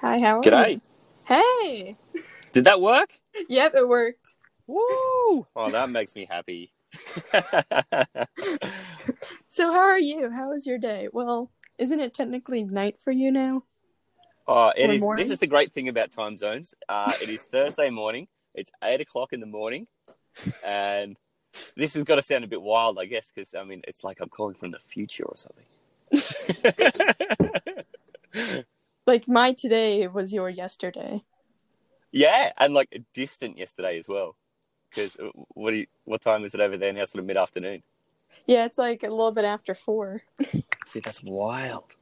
Hi, how are G'day. you? Hey. Did that work? Yep, it worked. Woo! Oh, that makes me happy. So, how are you? How was your day? Well, isn't it technically night for you now? oh, it Or is. morning? This is the great thing about time zones. Uh, it is Thursday morning. It's eight o'clock in the morning, and this has got to sound a bit wild, I guess, because I mean, it's like I'm calling from the future or something. Like my today was your yesterday. yeah, and like a distant yesterday as well. Because uh, what do you, what time is it over there now? Sort of mid afternoon. Yeah, it's like a little bit after four. See, that's wild.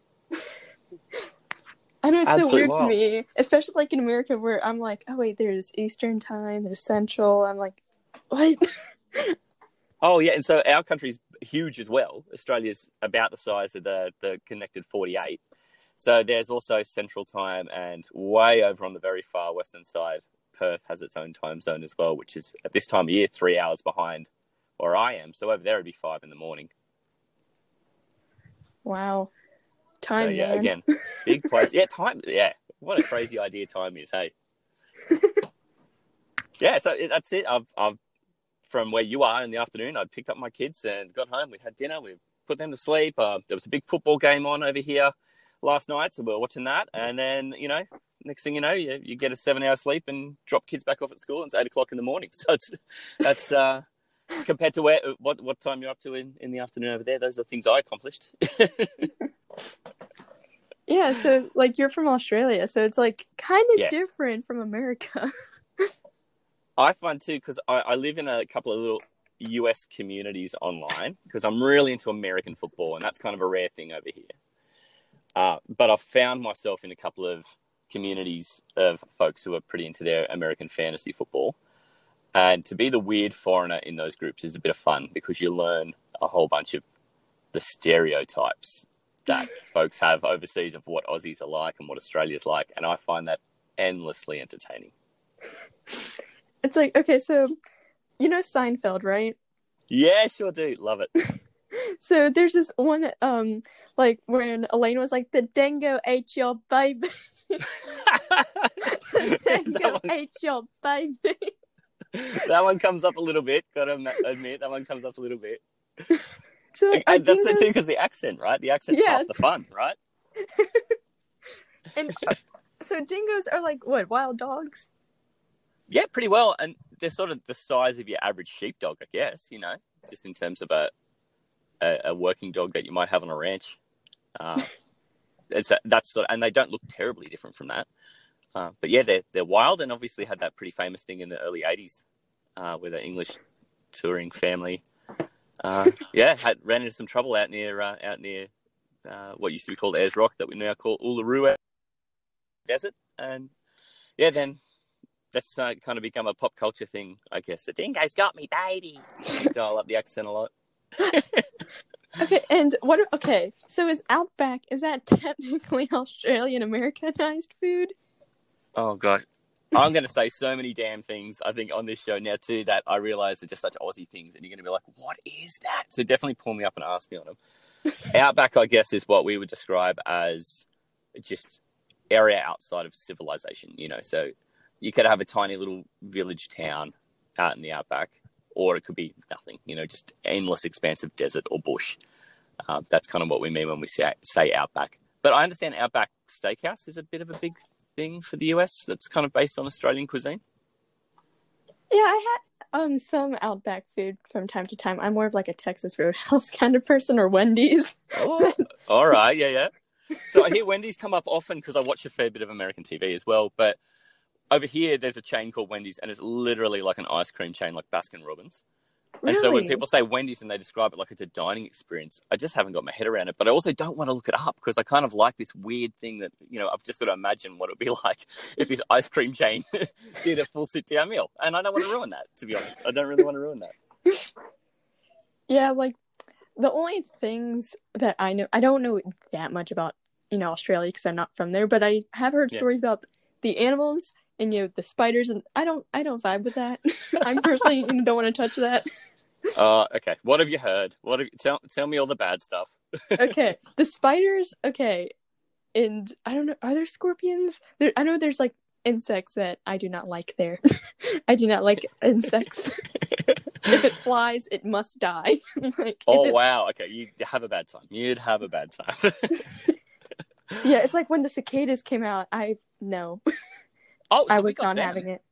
I know it's so Absolutely weird to me, especially like in America where I'm like, oh wait, there's Eastern time, there's Central. I'm like, what? Oh yeah, and so our country's huge as well. Australia's about the size of the the connected 48. So there's also Central Time, and way over on the very far western side, Perth has its own time zone as well, which is at this time of year three hours behind where I am. So over there it'd be five in the morning. Wow. Time. so yeah, man. again, big place. Yeah, time. Yeah, what a crazy idea time is. Hey. yeah, so that's it. I've I've from where you are in the afternoon. I picked up my kids and got home. We had dinner. We put them to sleep. Uh, there was a big football game on over here last night, so we were watching that. And then you know, next thing you know, you, you get a seven hour sleep and drop kids back off at school. And it's eight o'clock in the morning. So it's that's uh, compared to where what what time you're up to in, in the afternoon over there. Those are things I accomplished. Yeah, so like you're from Australia, so it's like kind of Yeah. different from America. I find too because I, I live in a couple of little US communities online because I'm really into American football and that's kind of a rare thing over here. Uh, but I've found myself in a couple of communities of folks who are pretty into their American fantasy football. And to be the weird foreigner in those groups is a bit of fun because you learn a whole bunch of the stereotypes that folks have overseas of what Aussies are like and what Australia's like. And I find that endlessly entertaining. It's like okay, so you know Seinfeld, right? Yeah, sure do. Love it. So there's this one, um, like when Elaine was like, "The dingo ate your baby." the dingo one, ate your baby. that one comes up a little bit. Gotta admit, that one comes up a little bit. So are that's it too, because the accent, right? The accent Yeah. half the fun, right? and uh, so dingoes are like what wild dogs? Yeah, pretty well. And they're sort of the size of your average sheepdog, I guess. You know, just in terms of a a, a working dog that you might have on a ranch. Uh, it's a, that's sort and they don't look terribly different from that. Uh, but yeah, they're they're wild, and obviously had that pretty famous thing in the early '80s uh, with an English touring family. Uh, yeah, had ran into some trouble out near uh, out near uh, what used to be called Ayers Rock, that we now call Uluru Desert, and yeah, then that's uh, kind of become a pop culture thing, I guess. The dingo's got me, baby. Dial up the accent a lot. Okay, and what? Okay, so is Outback is that technically Australian Americanized food? Oh gosh. I'm going to say so many damn things, I think, on this show now, too, that I realize are just such Aussie things. And you're going to be like, what is that? So definitely pull me up and ask me on them. Outback, I guess, is what we would describe as just area outside of civilization, you know. So you could have a tiny little village town out in the outback, or it could be nothing, you know, just endless expanse of desert or bush. Uh, that's kind of what we mean when we say, say outback. But I understand Outback Steakhouse is a bit of a big thing for the US that's kind of based on Australian cuisine. Yeah, I had um some Outback food from time to time. I'm more of like a Texas Roadhouse kind of person or Wendy's. Oh, all right, yeah, yeah. So I hear Wendy's come up often because I watch a fair bit of American TV as well. But over here, there's a chain called Wendy's, and it's literally like an ice cream chain, like Baskin Robbins. Really? And so when people say Wendy's and they describe it like it's a dining experience, I just haven't got my head around it. But I also don't want to look it up because I kind of like this weird thing that you know I've just got to imagine what it'd be like if this ice cream chain did a full sit down meal, and I don't want to ruin that. To be honest, I don't really want to ruin that. Yeah, like the only things that I know, I don't know that much about, you know, Australia because I'm not from there, but I have heard Yeah. stories about the animals and you know the spiders, and I don't, I don't vibe with that. I personally don't want to touch that. Uh, okay, what have you heard? What have you, tell tell me all the bad stuff? Okay, the spiders. Okay, and I don't know, are there scorpions? There, I know there's like insects that I do not like there. I do not like insects. if it flies, it must die. like, oh it, wow, okay, you have a bad time. You'd have a bad time. yeah, it's like when the cicadas came out. I no, oh, so I was not them. having it.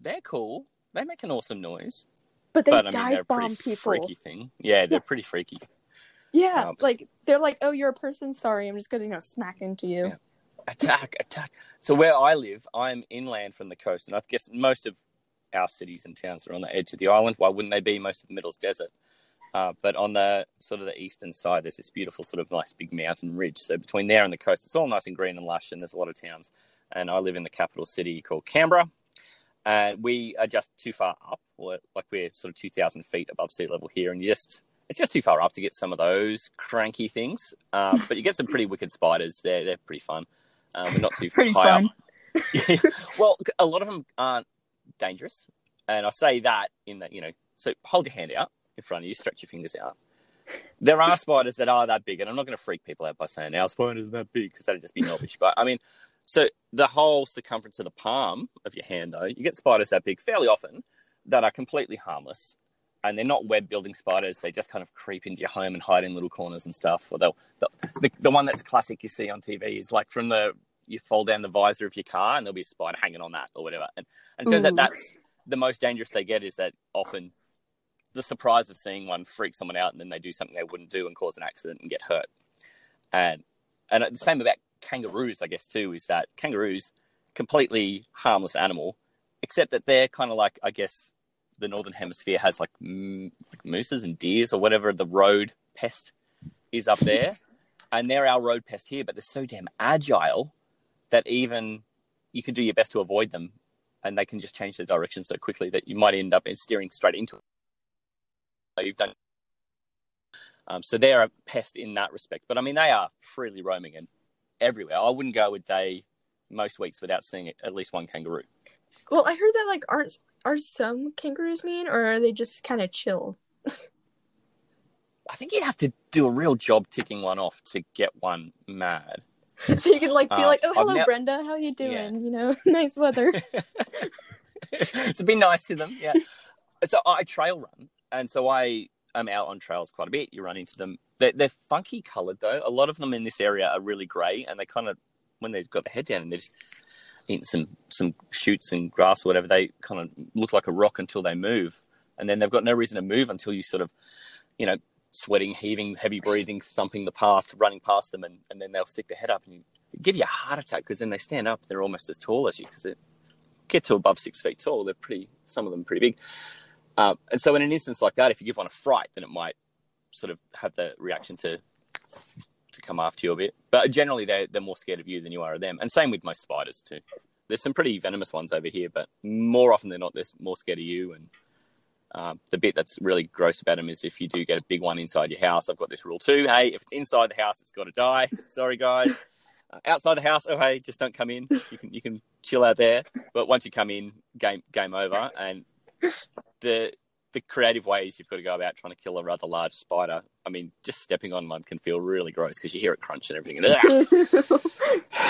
They're cool. They make an awesome noise. But they but I mean, they're dive pretty bomb people. freaky thing. Yeah, they're Yeah. pretty freaky. Yeah, Um, like they're like, oh, you're a person. Sorry, I'm just gonna you know smack into you. Yeah. Attack, attack. So where I live, I'm inland from the coast, and I guess most of our cities and towns are on the edge of the island. Why wouldn't they be? Most of the middle's desert. Uh, but on the sort of the eastern side, there's this beautiful sort of nice big mountain ridge. So between there and the coast, it's all nice and green and lush, and there's a lot of towns. And I live in the capital city called Canberra, and we are just too far up. We're, like we're sort of 2,000 feet above sea level here, and you just it's just too far up to get some of those cranky things. Uh, but you get some pretty wicked spiders. They're they're pretty fun. Um, but not too Pretty high fun. up. well, a lot of them aren't dangerous, and I say that in that you know. So hold your hand out in front of you, stretch your fingers out. There are spiders that are that big, and I'm not going to freak people out by saying our spider's that big because that'd just be knowledge. But I mean, so the whole circumference of the palm of your hand, though, you get spiders that big fairly often that are completely harmless. And they're not web building spiders. They just kind of creep into your home and hide in little corners and stuff. Or they'll, the, the, the one that's classic you see on TV is like from the, you fold down the visor of your car and there'll be a spider hanging on that or whatever. And, and it turns Ooh. out that's the most dangerous they get is that often the surprise of seeing one freak someone out and then they do something they wouldn't do and cause an accident and get hurt. And, and the same about kangaroos, I guess, too, is that kangaroos, completely harmless animal, except that they're kind of like, I guess, the northern hemisphere has like, mm, like mooses and deers or whatever the road pest is up there, and they're our road pest here. But they're so damn agile that even you can do your best to avoid them, and they can just change their direction so quickly that you might end up steering straight into it. So you've done. Um, so they're a pest in that respect, but I mean they are freely roaming and everywhere. I wouldn't go a day most weeks without seeing at least one kangaroo. Well, I heard that like aren't are some kangaroos mean, or are they just kind of chill? I think you'd have to do a real job ticking one off to get one mad. so you can like be Uh, like, oh, hello, Brenda, how you doing? Yeah. You know, nice weather. to be nice to them, yeah. So I trail run, and so I am out on trails quite a bit. You run into them. They're, they're funky coloured though. A lot of them in this area are really grey, and they kind of when they've got their head down and they're just eating some some shoots and grass or whatever, they kind of look like a rock until they move, and then they've got no reason to move until you sort of, you know, sweating, heaving, heavy breathing, thumping the path, running past them, and, and then they'll stick their head up and you give you a heart attack because then they stand up, they're almost as tall as you because they get to above six feet tall. They're pretty, some of them pretty big. Uh, and so in an instance like that, if you give one a fright, then it might sort of have the reaction to to come after you a bit. But generally, they're they're more scared of you than you are of them. And same with most spiders too. There's some pretty venomous ones over here, but more often than not, they're more scared of you. And um, the bit that's really gross about them is if you do get a big one inside your house. I've got this rule too. Hey, if it's inside the house, it's got to die. Sorry, guys. Uh, outside the house, oh hey, just don't come in. You can you can chill out there. But once you come in, game game over. And the the creative ways you've got to go about trying to kill a rather large spider. I mean, just stepping on one can feel really gross because you hear it crunch and everything. And,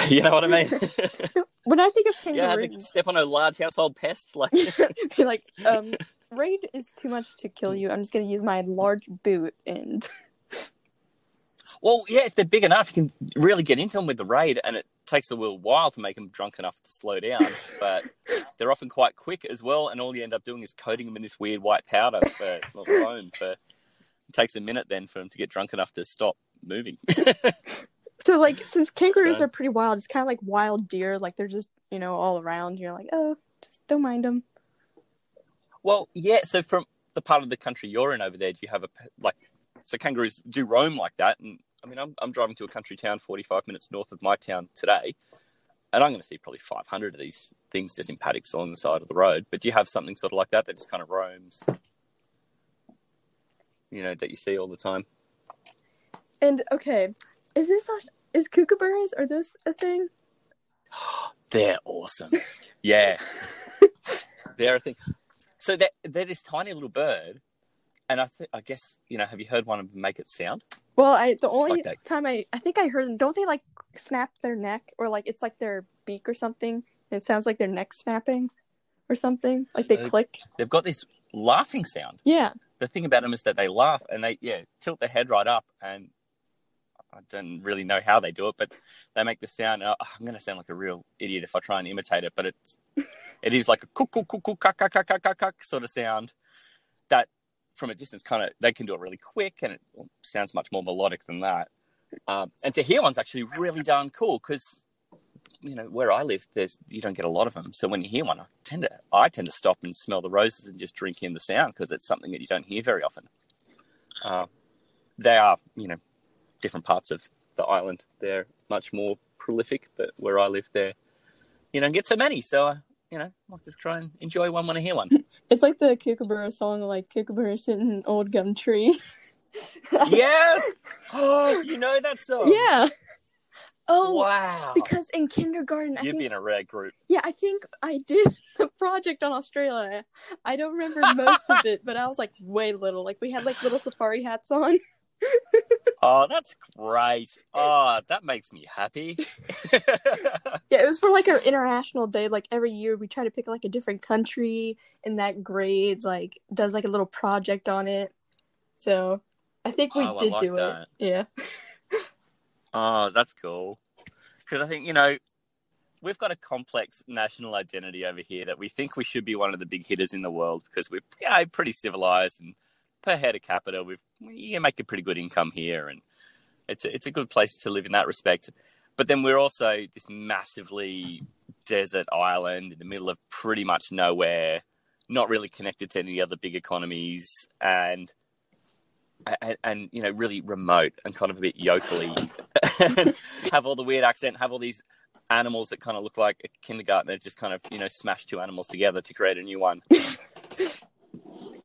you know what I mean? when I think of yeah, I think step on a large household pest. Like, be like, um, raid is too much to kill you. I'm just gonna use my large boot and well, yeah, if they're big enough, you can really get into them with the raid, and it takes a little while to make them drunk enough to slow down. But they're often quite quick as well, and all you end up doing is coating them in this weird white powder for well, foam. For it takes a minute then for them to get drunk enough to stop moving. so like since kangaroos So- are pretty wild, it's kind of like wild deer. Like they're just you know all around. You're like, oh, just don't mind them. Well, yeah. So from the part of the country you're in over there, do you have a like? So kangaroos do roam like that, and I mean, I'm I'm driving to a country town 45 minutes north of my town today, and I'm going to see probably 500 of these things just in paddocks along the side of the road. But do you have something sort of like that that just kind of roams? You know that you see all the time. And okay, is this is kookaburras? Are those a thing? They're awesome. Yeah, they're a thing. So they're, they're this tiny little bird, and I th- I guess you know, have you heard one of them make it sound? Well, I the only Like time I I think I heard them. Don't they like snap their neck or like it's like their beak or something? And it sounds like their neck snapping or something. Like they Uh, click. They've got this laughing sound. Yeah. The thing about them is that they laugh and they yeah tilt their head right up, and I don't really know how they do it, but they make the sound. Uh, I'm going to sound like a real idiot if I try and imitate it, but it's it is like a cook cook cook cook cuck cuck cuck cuck cuck sort of sound from a distance kind of they can do it really quick and it sounds much more melodic than that. Um, and to hear one's actually really darn cool because you know where I live, there's you don't get a lot of them. So when you hear one, I tend to I tend to stop and smell the roses and just drink in the sound because it's something that you don't hear very often. Uh, they are you know different parts of the island. They're much more prolific, but where I live, there you don't get so many. So i you know, I'll just try and enjoy one when I hear one. It's like the Kookaburra song, like Kookaburra sitting in an old gum tree. yes. Oh, you know that song? yeah. Oh, Wow. because in kindergarten, You'd think, be in a rare group. yeah, I think I did a project on Australia. I don't remember most of it, but I was like way little. Like we had like little safari hats on. Oh, that's great. Oh, that makes me happy. Yeah, it was for like our international day. Like every year, we try to pick like a different country, and that grades like does like a little project on it. So I think we Oh, did like do that. it. Yeah. oh, that's cool. Because I think, you know, we've got a complex national identity over here that we think we should be one of the big hitters in the world because we're yeah, pretty civilized and per head of capita, we've, we make a pretty good income here and it's a, it's a good place to live in that respect. But then we're also this massively desert island in the middle of pretty much nowhere, not really connected to any other big economies, and and, and you know really remote and kind of a bit yokely. have all the weird accent, have all these animals that kind of look like a kindergartner just kind of you know smash two animals together to create a new one.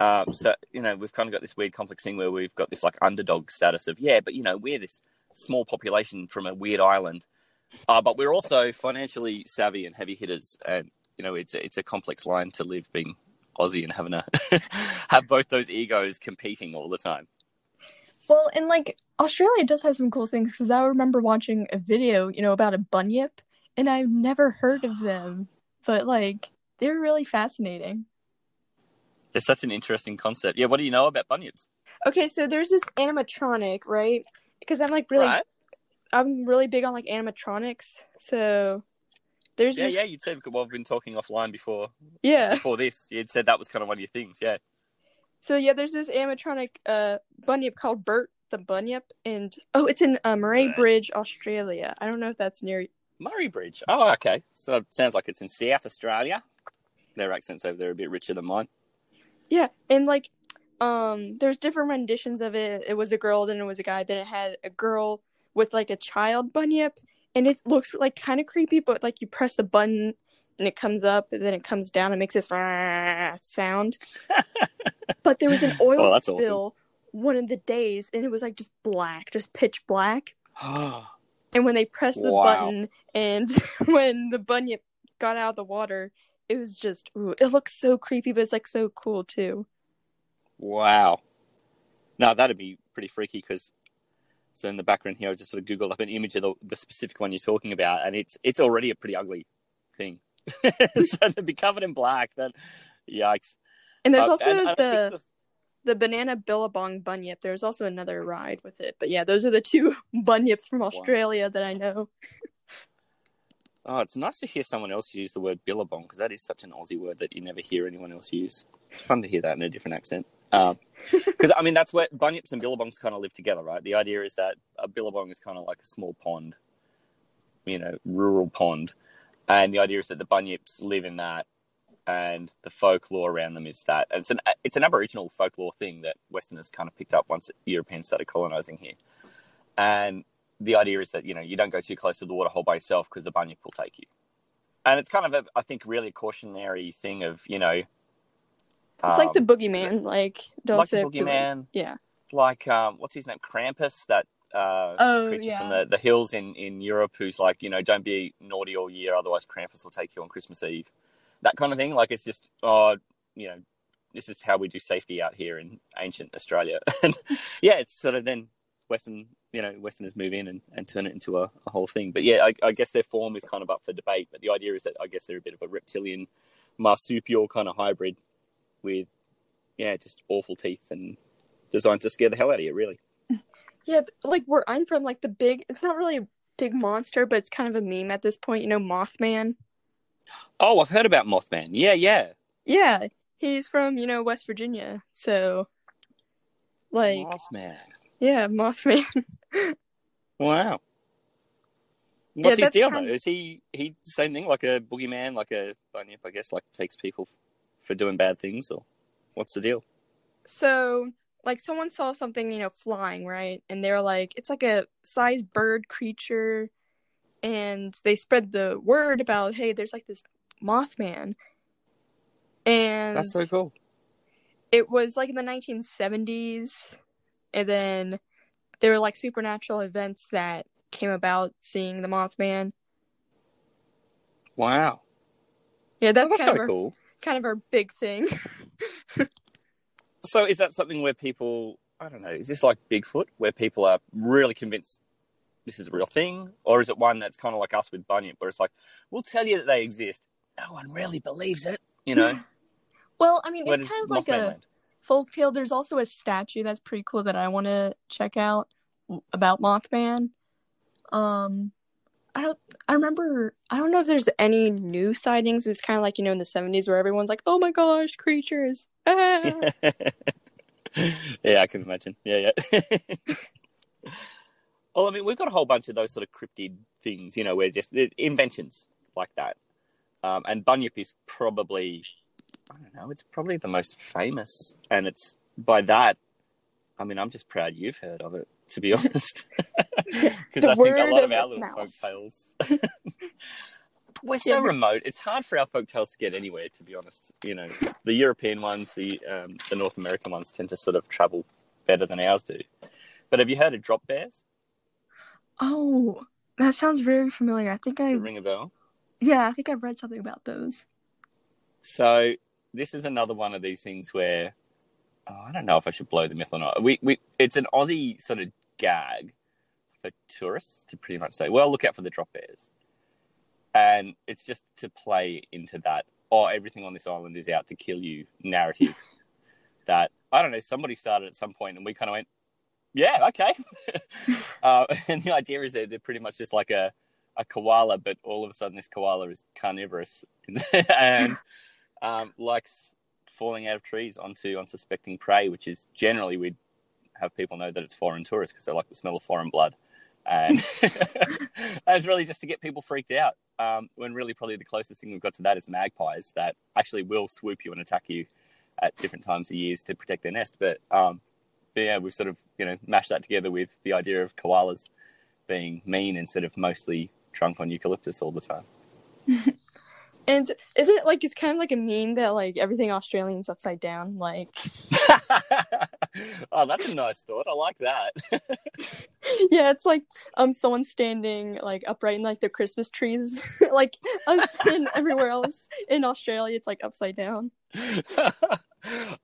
Um, so you know we've kind of got this weird complex thing where we've got this like underdog status of yeah, but you know we're this small population from a weird island, uh, but we're also financially savvy and heavy hitters, and you know it's a, it's a complex line to live being Aussie and having a have both those egos competing all the time. Well, and like Australia does have some cool things because I remember watching a video, you know, about a bunyip, and I've never heard of them, but like they're really fascinating. It's such an interesting concept. Yeah, what do you know about bunyips? Okay, so there's this animatronic, right? Because I'm like really, Right? I'm really big on like animatronics. So there's Yeah, this, yeah. You'd said well, we've been talking offline before yeah. before this. You'd said that was kind of one of your things. Yeah. So yeah, there's this animatronic uh bunyip called Bert the Bunyip, and oh, it's in uh, Murray Right. Bridge, Australia. I don't know if that's near. Murray Bridge. Oh, okay. So it sounds like it's in South Australia. Their accents over there are a bit richer than mine. Yeah, and like, um, there's different renditions of it. It was a girl, then it was a guy, then it had a girl with like a child bunyip, and it looks like kind of creepy, but like you press a button and it comes up, and then it comes down and makes this sound. but there was an oil Oh, that's awesome. spill one of the days, and it was like just black, just pitch black. And when they pressed the Wow. button, and when the bunyip got out of the water, it was just ooh, it looks so creepy, but it's like so cool too. wow. Now that'd be pretty freaky because. So in the background here, I just sort of googled up an image of the, the specific one you're talking about, and it's it's already a pretty ugly thing. so to be covered in black, that yikes. And there's Uh, also and the the- the banana billabong bunyip. There's also another ride with it. But yeah, those are the two bunyips from Australia that I know. Oh, it's nice to hear someone else use the word billabong because that is such an Aussie word that you never hear anyone else use. It's fun to hear that in a different accent. Um, because I mean, that's where bunyips and billabongs kind of live together, right? The idea is that a billabong is kind of like a small pond, you know, rural pond, and the idea is that the bunyips live in that, and the folklore around them is that. And it's an it's an Aboriginal folklore thing that Westerners kind of picked up once Europeans started colonizing here, and the idea is that you know you don't go too close to the waterhole by yourself because the bunyip will take you. And it's kind of a, I think, really a cautionary thing of you know, It's like the um, boogeyman. Like don't like the boogeyman, Yeah. like um, what's his name, Krampus, that uh, Oh creature yeah. from the, the hills in, in Europe, who's like, you know, don't be naughty all year, otherwise Krampus will take you on Christmas Eve. That kind of thing. Like it's just, oh, you know, this is how we do safety out here in ancient Australia. and yeah, it's sort of then Western, you know, Westerners move in and, and turn it into a, a whole thing. But yeah, I, I, guess their form is kind of up for debate. But the idea is that I guess they're a bit of a reptilian, marsupial kind of hybrid with, yeah, just awful teeth and designed to scare the hell out of you, really. Yeah, like where I'm from, like the big, it's not really a big monster, but it's kind of a meme at this point. You know, Mothman. Oh, I've heard about Mothman. Yeah, yeah. Yeah, he's from you know West Virginia, so like Mothman. Yeah, Mothman. wow. What's yeah, his deal though? Is he he same thing like a boogeyman, like a bunyip? I guess like takes people for doing bad things, or what's the deal? So like someone saw something you know flying right, and they're like it's like a sized bird creature, and they spread the word about hey, there's like this Mothman, and that's so cool. It was like in the 1970s, and then there were like supernatural events that came about seeing the Mothman. Wow. Yeah, that's, that's kind of our, cool. Kind of our big thing. so, is that something where people? I don't know. Is this like Bigfoot, where people are really convinced this is a real thing, or is it one that's kind of like us with Bunyip, where it's like we'll tell you that they exist, no one really believes it, you know? well, I mean, it's kind of like a folk tale. There's also a statue that's pretty cool that I want to check out about Mothman. Um, I don't. I remember. I don't know if there's any new sightings. It's kind of like you know in the '70s where everyone's like, "Oh my gosh, creatures!" Ah. yeah, I can imagine. Yeah, yeah. well, I mean, we've got a whole bunch of those sort of cryptid things, you know, where just inventions like that. Um, and Bunyip is probably, I don't know, it's probably the most famous. And it's by that, I mean, I'm just proud you've heard of it, to be honest. Because I think a lot of, of our little folk tales. We're so yeah. remote. It's hard for our folk tales to get anywhere, to be honest. You know, the European ones, the um, the North American ones tend to sort of travel better than ours do. But have you heard of drop bears? Oh, that sounds very familiar. I think I ring a bell. Yeah, I think I've read something about those. So this is another one of these things where oh, I don't know if I should blow the myth or not. We we it's an Aussie sort of gag for tourists to pretty much say, well, look out for the drop bears, and it's just to play into that. Oh, everything on this island is out to kill you narrative. that I don't know. Somebody started at some point, and we kind of went, yeah, okay. uh, and the idea is that they're pretty much just like a a koala, but all of a sudden this koala is carnivorous and um, likes falling out of trees onto unsuspecting prey, which is generally we'd have people know that it's foreign tourists because they like the smell of foreign blood. And it's really just to get people freaked out. Um, when really probably the closest thing we've got to that is magpies that actually will swoop you and attack you at different times of years to protect their nest. But, um, but yeah, we've sort of you know mashed that together with the idea of koalas being mean instead of mostly drunk on eucalyptus all the time. and isn't it like it's kind of like a meme that like everything Australian's upside down? Like, oh, that's a nice thought. I like that. yeah, it's like um someone standing like upright in like the Christmas trees, like us and everywhere else in Australia, it's like upside down.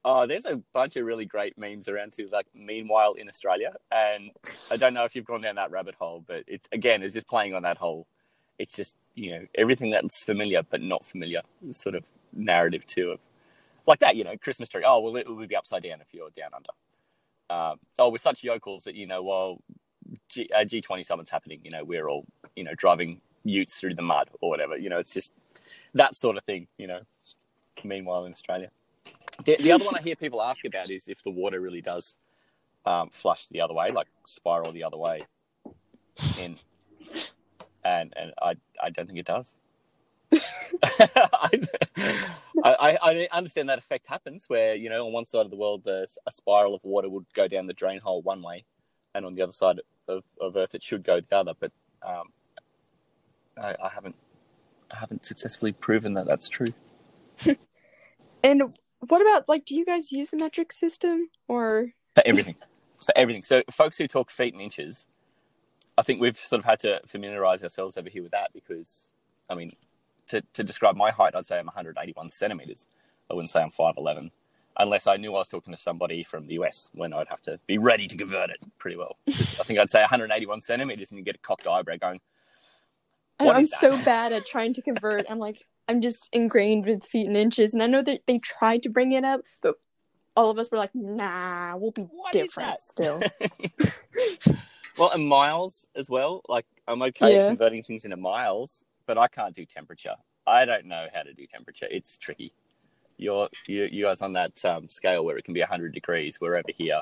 oh, there's a bunch of really great memes around too. Like, meanwhile in Australia, and I don't know if you've gone down that rabbit hole, but it's again, it's just playing on that whole. It's just you know everything that's familiar but not familiar sort of narrative too of like that. You know, Christmas tree. Oh well, it would be upside down if you're down under. Um, oh, we're such yokels that you know while G, uh, G20 summit's happening, you know we're all you know driving utes through the mud or whatever. You know, it's just that sort of thing. You know, meanwhile in Australia. The, the other one I hear people ask about is if the water really does um, flush the other way, like spiral the other way. In, and and I I don't think it does. I, I, I, understand that effect happens where you know on one side of the world the, a spiral of water would go down the drain hole one way, and on the other side of, of Earth it should go the other. But um, I, I haven't I haven't successfully proven that that's true. and what about like do you guys use the metric system or for everything for everything so folks who talk feet and inches i think we've sort of had to familiarize ourselves over here with that because i mean to, to describe my height i'd say i'm 181 centimeters i wouldn't say i'm 5'11 unless I knew I was talking to somebody from the US when I'd have to be ready to convert it pretty well. I think I'd say 181 centimeters and you get a cocked eyebrow going. And What I'm so bad at trying to convert. I'm like, I'm just ingrained with feet and inches, and I know that they tried to bring it up, but all of us were like, nah, we'll be What different still. Well, and miles as well. Like I'm okay Yeah. converting things into miles, but I can't do temperature. I don't know how to do temperature. It's tricky. You're you, you guys on that um, scale where it can be 100 degrees. We're over here.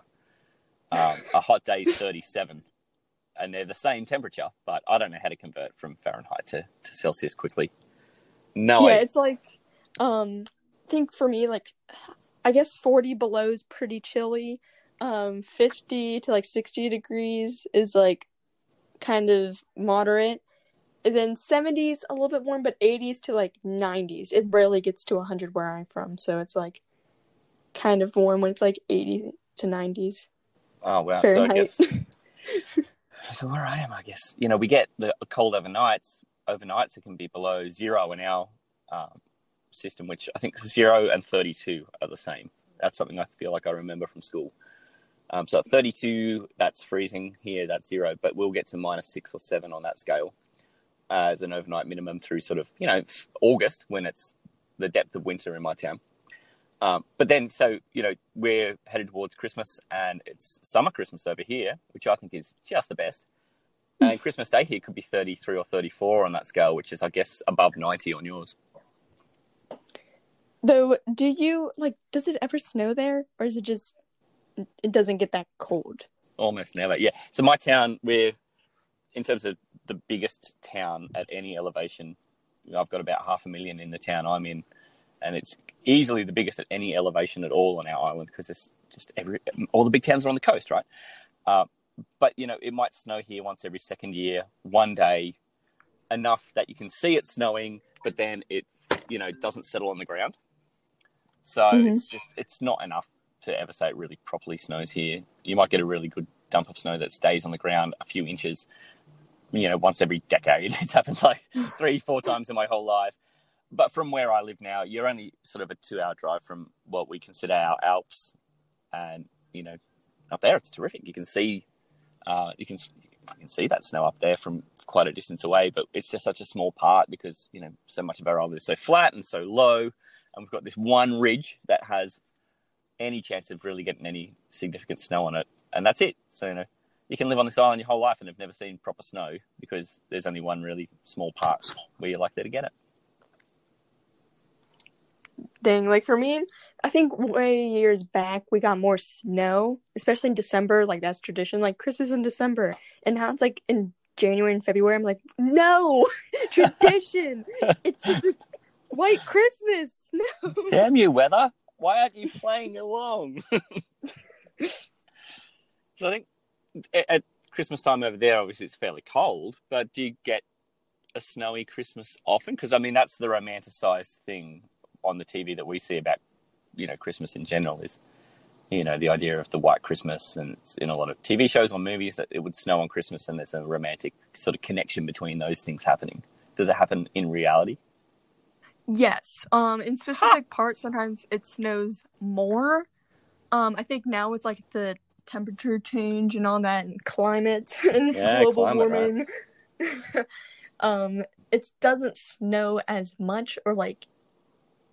Um, a hot day is 37, and they're the same temperature, but I don't know how to convert from Fahrenheit to, to Celsius quickly. No, yeah, I, it's like, um, I think for me, like, I guess 40 below is pretty chilly. Um, 50 to like 60 degrees is like kind of moderate. And then 70s a little bit warm, but 80s to like 90s. It rarely gets to 100 where I'm from, so it's like kind of warm when it's like 80 to 90s oh wow. So I guess So where I am, I guess you know we get the cold overnights. Overnights it can be below zero in our um, system, which I think zero and thirty-two are the same. That's something I feel like I remember from school. Um, so at thirty-two, that's freezing. Here, that's zero, but we'll get to minus six or seven on that scale uh, as an overnight minimum through sort of you know August when it's the depth of winter in my town. Um, but then, so you know, we're headed towards Christmas, and it's summer Christmas over here, which I think is just the best. And Christmas Day here could be 33 or 34 on that scale, which is, I guess, above 90 on yours. Though, do you like? Does it ever snow there, or is it just it doesn't get that cold? Almost never. Yeah. So my town, we're in terms of the biggest town at any elevation. I've got about half a million in the town I'm in, and it's easily the biggest at any elevation at all on our island because it's just every all the big towns are on the coast, right? Uh, but you know, it might snow here once every second year, one day, enough that you can see it snowing, but then it you know doesn't settle on the ground. So Mhm. it's just it's not enough to ever say it really properly snows here. You might get a really good dump of snow that stays on the ground a few inches, you know, once every decade. It's happened like three, four times in my whole life. But from where I live now, you're only sort of a two hour drive from what we consider our Alps. And, you know, up there it's terrific. You can see uh, you can you can see that snow up there from quite a distance away, but it's just such a small part because, you know, so much of our island is so flat and so low. And we've got this one ridge that has any chance of really getting any significant snow on it, and that's it. So you know, you can live on this island your whole life and have never seen proper snow because there's only one really small part where you're likely to get it. Dang, like for me, I think way years back we got more snow, especially in December. Like that's tradition, like Christmas in December. And now it's like in January and February. I'm like, no, tradition. it's just white Christmas snow. Damn you, weather! Why aren't you playing along? so I think at- Christmas time over there, obviously it's fairly cold, but do you get a snowy Christmas often? Because I mean, that's the romanticized thing on the TV that we see about you know Christmas in general is you know the idea of the white Christmas, and it's in a lot of TV shows or movies that it would snow on Christmas, and there's a romantic sort of connection between those things happening. Does it happen in reality? Yes. Um, in specific parts, sometimes it snows more. Um, I think now with like the temperature change and all that, and climate and Yeah, global climate, right. warming, um, it doesn't snow as much, or like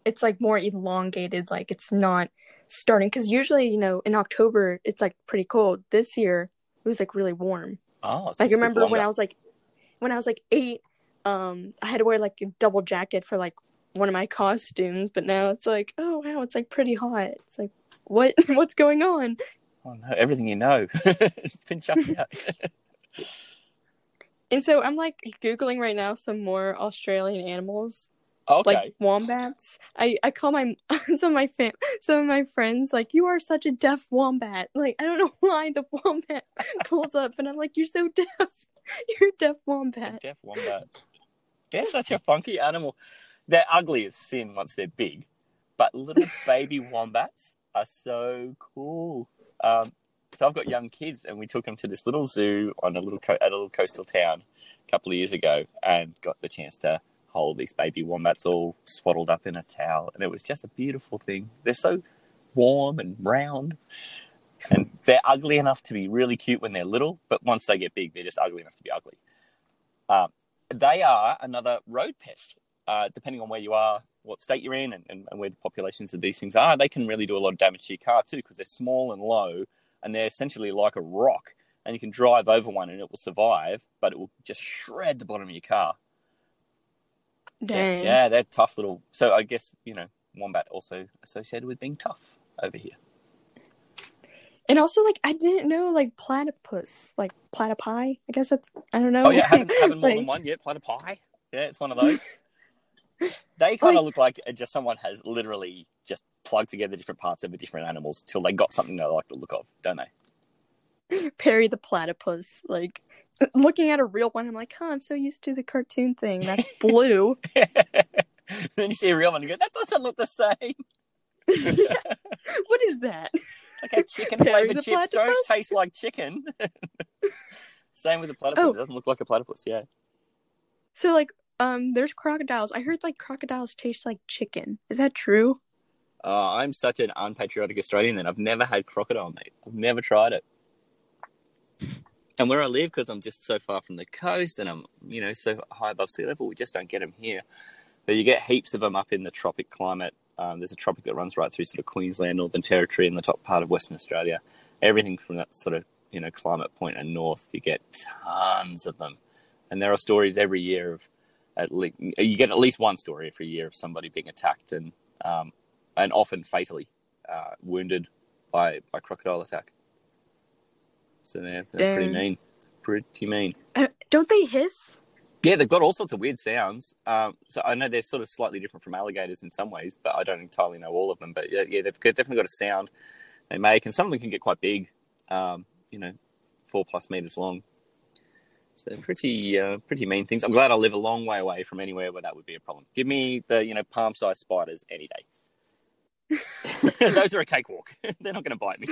it's like more elongated. Like it's not starting because usually, you know, in October it's like pretty cold. This year it was like really warm. Oh, so Like I remember when longer. I was like when I was like eight, um, I had to wear like a double jacket for like one of my costumes, but now it's like, oh wow, it's like pretty hot. It's like what what's going on? Oh no, everything you know. it's been chucked out. And so I'm like googling right now some more Australian animals, oh, okay. like wombats. I I call my some of my fam some of my friends like you are such a deaf wombat. Like I don't know why the wombat pulls up, and I'm like you're so deaf. You're a deaf wombat. Deaf wombat. They're such a funky animal. They're ugly as sin once they're big, but little baby wombats are so cool. Um, so I've got young kids, and we took them to this little zoo on a little co- at a little coastal town a couple of years ago, and got the chance to hold these baby wombats all swaddled up in a towel, and it was just a beautiful thing. They're so warm and round. And they're ugly enough to be really cute when they're little, but once they get big, they're just ugly enough to be ugly. Um, they are another road pest. Uh, depending on where you are, what state you're in, and, and, and, where the populations of these things are, they can really do a lot of damage to your car too because they're small and low, and they're essentially like a rock. And you can drive over one and it will survive, but it will just shred the bottom of your car. Dang. Yeah, yeah they're tough little. So I guess you know, wombat also associated with being tough over here. And also, like, I didn't know, like, platypus, like, platypi. I guess that's, I don't know. Oh, yeah, having, having more like... than one, yeah, platypi. Yeah, it's one of those. They kind of look like uh, just someone has literally just plugged together different parts of the different animals till they got something they like the look of, don't they? Perry the platypus. Like, looking at a real one, I'm like, huh, I'm so used to the cartoon thing. That's blue. then you see a real one and go, that doesn't look the same. yeah. What is that? Okay, chicken flavored chips platypus? don't taste like chicken. Same with the platypus. Oh. It doesn't look like a platypus, yeah. So like um there's crocodiles. I heard like crocodiles taste like chicken. Is that true? Oh, I'm such an unpatriotic Australian that I've never had crocodile, meat. I've never tried it. And where I live, because I'm just so far from the coast and I'm, you know, so high above sea level, we just don't get them here. But you get heaps of them up in the tropic climate um, there's a tropic that runs right through sort of Queensland, Northern Territory, and the top part of Western Australia. Everything from that sort of you know climate point and north, you get tons of them, and there are stories every year of at least you get at least one story every year of somebody being attacked and um, and often fatally uh, wounded by by crocodile attack. So they're, they're pretty mean, pretty mean. Uh, don't they hiss? Yeah, they've got all sorts of weird sounds. Um, so I know they're sort of slightly different from alligators in some ways, but I don't entirely know all of them. But yeah, yeah they've definitely got a sound they make, and some of them can get quite big. Um, you know, four plus meters long. So pretty, uh, pretty mean things. I'm glad I live a long way away from anywhere where that would be a problem. Give me the, you know, palm-sized spiders any day. Those are a cakewalk. they're not going to bite me.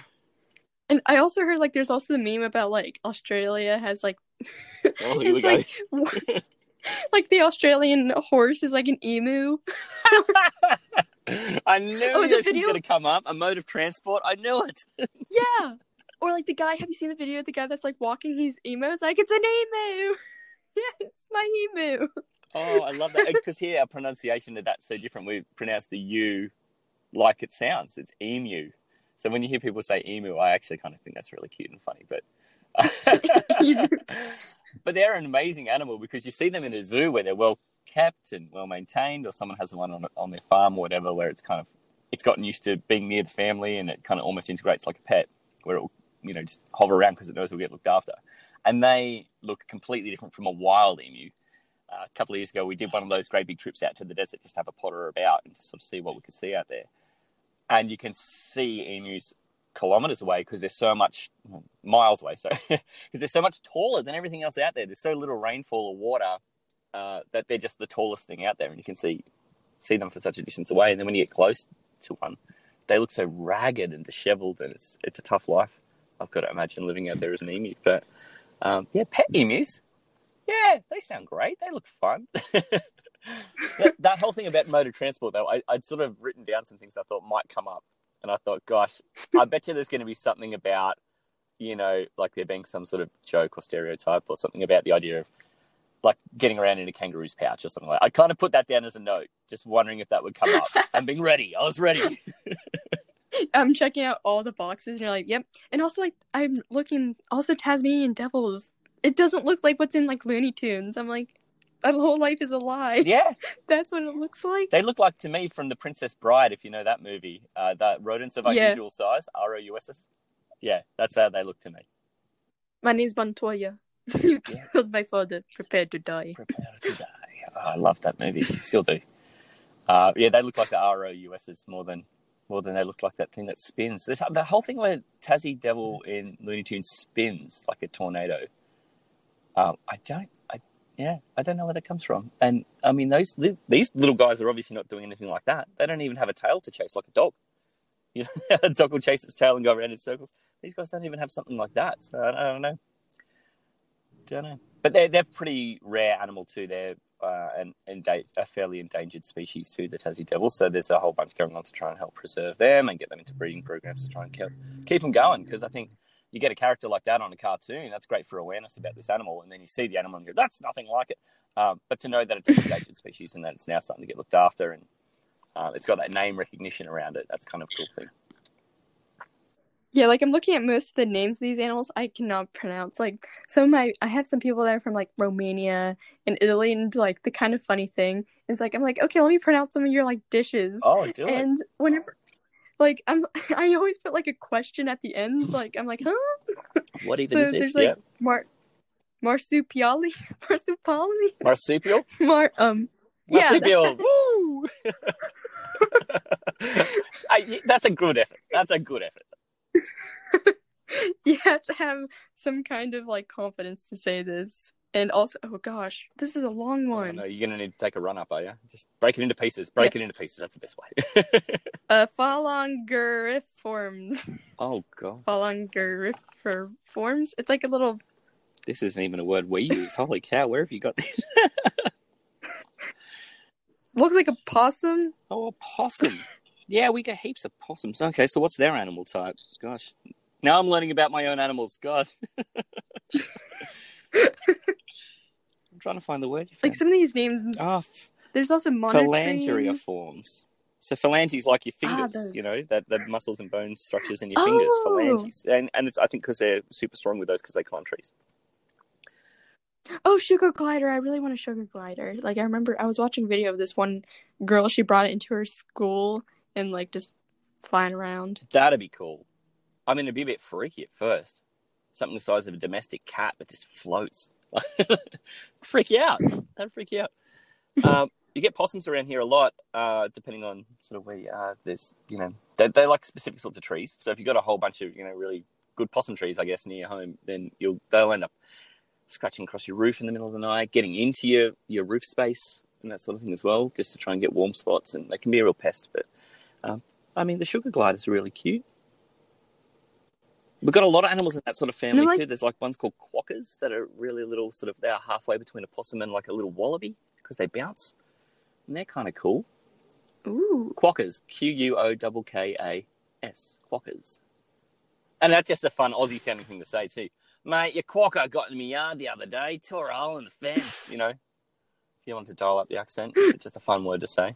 And I also heard like there's also the meme about like Australia has like oh, it's like like the Australian horse is like an emu. I knew oh, this was going to come up. A mode of transport. I knew it. yeah. Or like the guy. Have you seen the video of the guy that's like walking his emu? It's like it's an emu. yeah, it's my emu. Oh, I love that because here our pronunciation of that's so different. We pronounce the U like it sounds. It's emu. So when you hear people say emu, I actually kind of think that's really cute and funny. But but they're an amazing animal because you see them in a zoo where they're well kept and well maintained, or someone has one on on their farm or whatever, where it's kind of it's gotten used to being near the family and it kind of almost integrates like a pet, where it will you know just hover around because it knows it'll get looked after. And they look completely different from a wild emu. Uh, a couple of years ago, we did one of those great big trips out to the desert just to have a potter about and to sort of see what we could see out there and you can see emus kilometers away because they're so much miles away. So because they're so much taller than everything else out there. There's so little rainfall or water uh, that they're just the tallest thing out there, and you can see see them for such a distance away. And then when you get close to one, they look so ragged and dishevelled, and it's it's a tough life. I've got to imagine living out there as an emu. But um, yeah, pet emus. Yeah, they sound great. They look fun. that, that, whole thing about motor transport, though, I, would sort of written down some things I thought might come up, and I thought, gosh, I bet you there's going to be something about, you know, like there being some sort of joke or stereotype or something about the idea of like getting around in a kangaroo's pouch or something like. That. I kind of put that down as a note, just wondering if that would come up. I'm being ready. I was ready. I'm checking out all the boxes, and you're like, yep. And also, like, I'm looking also Tasmanian devils. It doesn't look like what's in like Looney Tunes. I'm like, a whole life is a lie. Yeah, that's what it looks like. They look like to me from The Princess Bride, if you know that movie. Uh, that rodents of unusual yeah. size, R O U S S. Yeah, that's how they look to me. My name's Montoya. you killed my father. Prepared to die. Prepared to die. Oh, I love that movie. Still do. Uh, yeah, they look like the R O U S S more than more than they look like that thing that spins. The whole thing where Tassie Devil in Looney Tunes spins like a tornado. Um, I don't yeah, I don't know where that comes from. And I mean, those these little guys are obviously not doing anything like that. They don't even have a tail to chase like a dog. You know, a dog will chase its tail and go around in circles. These guys don't even have something like that. So I don't, I don't know. Don't know. but they're they're pretty rare animal too. They're uh, an, a fairly endangered species too, the Tassie devil. So there's a whole bunch going on to try and help preserve them and get them into breeding programs to try and keep keep them going. Because I think you get a character like that on a cartoon, that's great for awareness about this animal, and then you see the animal and go, "That's nothing like it." Um, but to know that it's an endangered species and that it's now starting to get looked after and uh, it's got that name recognition around it, that's kind of a cool thing. Yeah, like I'm looking at most of the names of these animals I cannot pronounce. Like some of my I have some people that are from like Romania and Italy and like the kind of funny thing is like I'm like, okay, let me pronounce some of your like dishes. Oh, do it. And whenever like I'm I always put like a question at the end, like I'm like, huh? What even so is this? there's like yeah. Mar marsupiali marsupali Marsupial? mar um yeah, Marsupial. Woo! I, that's a good effort. That's a good effort. you have to have some kind of like confidence to say this. And also, oh gosh, this is a long Oh, one. no, you're to need to take a run up, are you? Just break it into pieces. Break it into pieces. That's the best way. Uh, Phalangeriforms. oh, God. Phalangeriforms. It's like a little. This isn't even a word we use. Holy cow, where have you got this? Looks like a possum. Oh, a possum. Yeah, we get heaps of possums. Okay, so what's their animal type? Gosh. Now I'm learning about my own animals. God. I'm trying to find the word Like some of these names. Oh, f- There's also monitoring. phalangeriforms. So phalanges like your Ah, fingers, you know, that the muscles and bone structures in your fingers, Oh. phalanges. And and it's I think because they're super strong with those because they climb trees. Oh, sugar glider! I really want a sugar glider. Like I remember, I was watching a video of this one girl. She brought it into her school and like just flying around. That'd be cool. I mean, it'd be a bit freaky at first. Something the size of a domestic cat that just floats. freak you out. That'd freak you out. Um, you get possums around here a lot, uh, depending on sort of where you are. There's, you know, they, they like specific sorts of trees. So if you've got a whole bunch of, you know, really good possum trees, I guess, near your home, then you'll they'll end up scratching across your roof in the middle of the night, getting into your, your roof space and that sort of thing as well, just to try and get warm spots. And they can be a real pest. But um, I mean, the sugar gliders are really cute. We've got a lot of animals in that sort of family like- too. There's like ones called quokkas that are really little, sort of, they are halfway between a possum and like a little wallaby because they bounce. And they're kind of cool. Ooh. Quokkas, Q U O K K A S, quokkas. And that's just a fun Aussie sounding thing to say too. Mate, your quokka got in my yard the other day, tore a hole in the fence, you know. If you want to dial up the accent, it's just a fun word to say.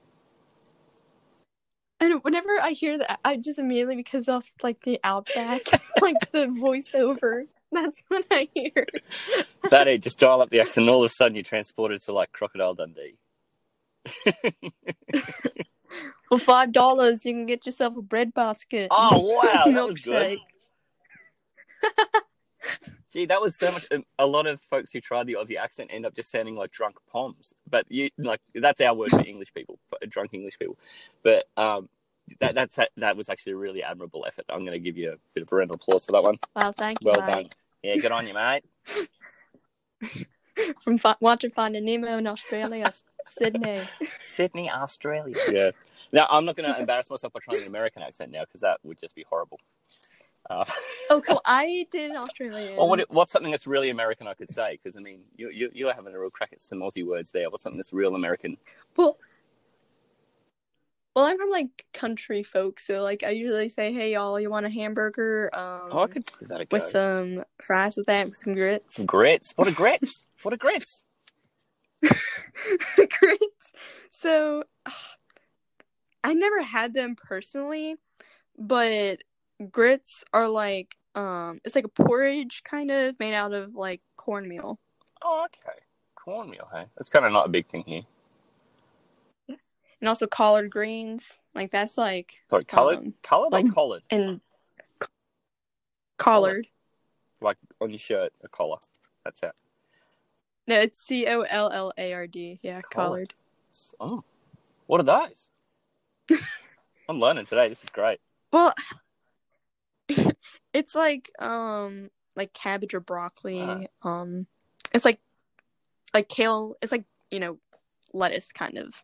And whenever I hear that, I just immediately because of like the outback, like the voiceover. That's what I hear. That it, just dial up the accent, and all of a sudden you're transported to like Crocodile Dundee. For five dollars, you can get yourself a bread basket. Oh wow, that was good. Milkshake. Gee, that was so much. A lot of folks who try the Aussie accent end up just sounding like drunk poms. But you like that's our word for English people, drunk English people. But um, that that's that was actually a really admirable effort. I'm going to give you a bit of a round of applause for that one. Wow, thank you. Well mate. done. Yeah, good on you, mate. From fi- watching Finding Nemo in Australia, Sydney. Sydney, Australia. Yeah. Now I'm not going to embarrass myself by trying an American accent now because that would just be horrible. Uh, Oh, cool! I did an Australian. or what, what's something that's really American I could say? Because I mean, you, you you're having a real crack at some Aussie words there. What's something that's real American? Well, well, I'm from like country folk, so like I usually say, "Hey, y'all, you want a hamburger?" Um, Oh, I could give that a go. with some fries with that, with some grits. Some grits. What are grits? what are grits? grits. So, I never had them personally, but grits are like um, it's like a porridge kind of made out of like cornmeal. Oh, okay. Cornmeal, hey? That's kind of not a big thing here. and also collard greens. Like that's like Sorry, coloured? Um, coloured like- or collared? and c- collard. Like on your shirt, a collar. That's it. No, it's C O L L A R D. Yeah, Collard. collard. Oh. What are those? I'm learning today. This is great. Well, it's like um like cabbage or broccoli. Uh-huh. Um, it's like like kale. It's like you know lettuce kind of.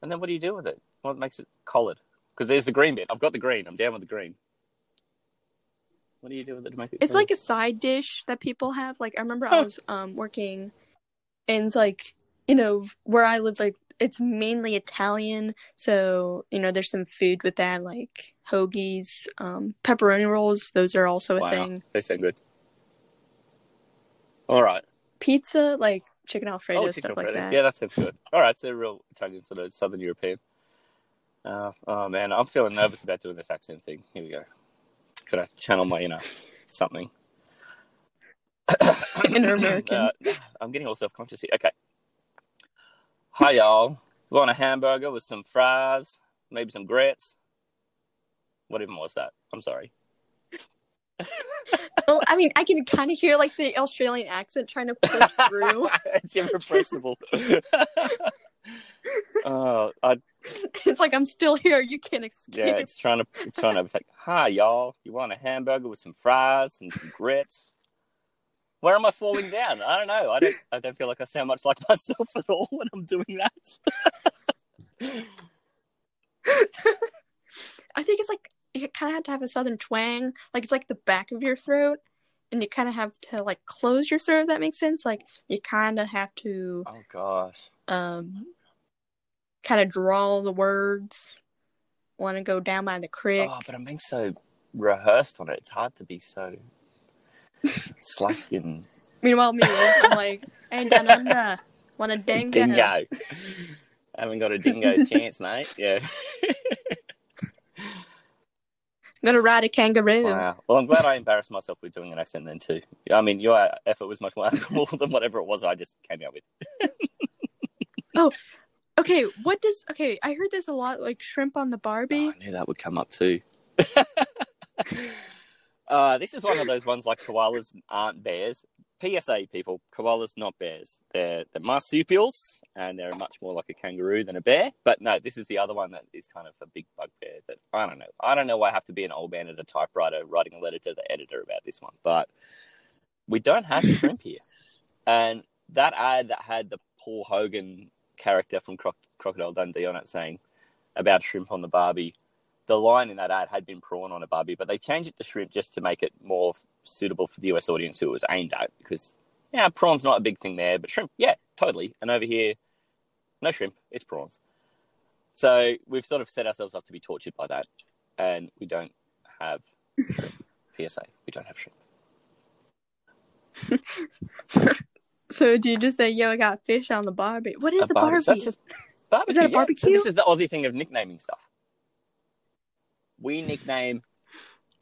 And then what do you do with it? What makes it collared? Because there's the green bit. I've got the green. I'm down with the green. What do you do with it to make it? It's creamy? like a side dish that people have. Like I remember I Oh. was um working and it's like you know where I lived, like it's mainly Italian, so you know there's some food with that like hoagies, um pepperoni rolls, those are also a wow, thing. they sound good. All right. Pizza, like chicken alfredo oh, stuff like that. Yeah, that sounds good. All right, so real Italian sort of Southern European. Uh, oh man, I'm feeling nervous about doing this accent thing. Here we go. Gotta channel my inner something. Inner American. Uh, I'm getting all self conscious here. Okay. Hi y'all. Want a hamburger with some fries, maybe some grits. What even was that? I'm sorry. Well, I mean, I can kind of hear like the Australian accent trying to push through. it's irrepressible. uh, I, it's like I'm still here. You can't escape. yeah, it's trying to it's trying to overtake. Hi y'all. You want a hamburger with some fries and some grits? Where am I falling down? I don't know. I don't. I don't feel like I sound much like myself at all when I'm doing that. I think it's like you kind of have to have a southern twang. Like it's like the back of your throat, and you kind of have to like close your throat. If that makes sense. Like you kind of have to Oh gosh. um, kind of draw the words. Want to go down by the creek. Oh, but I'm being so rehearsed on it. It's hard to be so slack and Meanwhile, me, I'm like, hey, down under, want a dingo? dingo. I haven't got a dingo's chance, mate. Yeah. I'm Gonna ride a kangaroo. Wow. Well, I'm glad I embarrassed myself with doing an accent then too. I mean, your effort was much more admirable than whatever it was I just came out with. Oh, okay, what does? Okay, I heard this a lot. Like shrimp on the Barbie. Oh, I knew that would come up too. Uh, this is one of those ones like koalas aren't bears. PSA people, koalas not bears. They're they're marsupials and they're much more like a kangaroo than a bear. But no, this is the other one that is kind of a big bugbear that I don't know. I don't know why I have to be an old man at a typewriter writing a letter to the editor about this one, but we don't have shrimp here. And that ad that had the Paul Hogan character from Croc- Crocodile Dundee on it saying about shrimp on the Barbie. The line in that ad had been prawn on a Barbie, but they changed it to shrimp just to make it more suitable for the US audience who it was aimed at. Because, yeah, prawn's not a big thing there, but shrimp, yeah, totally. And over here, no shrimp, it's prawns. So we've sort of set ourselves up to be tortured by that, and we don't have shrimp. PSA, we don't have shrimp. So do you just say, "Yo, I got fish on the Barbie"? What is A a Barbie. Barbie? That's just barbecue. Is that a yeah. barbecue? So this is the Aussie thing of nicknaming stuff. We nickname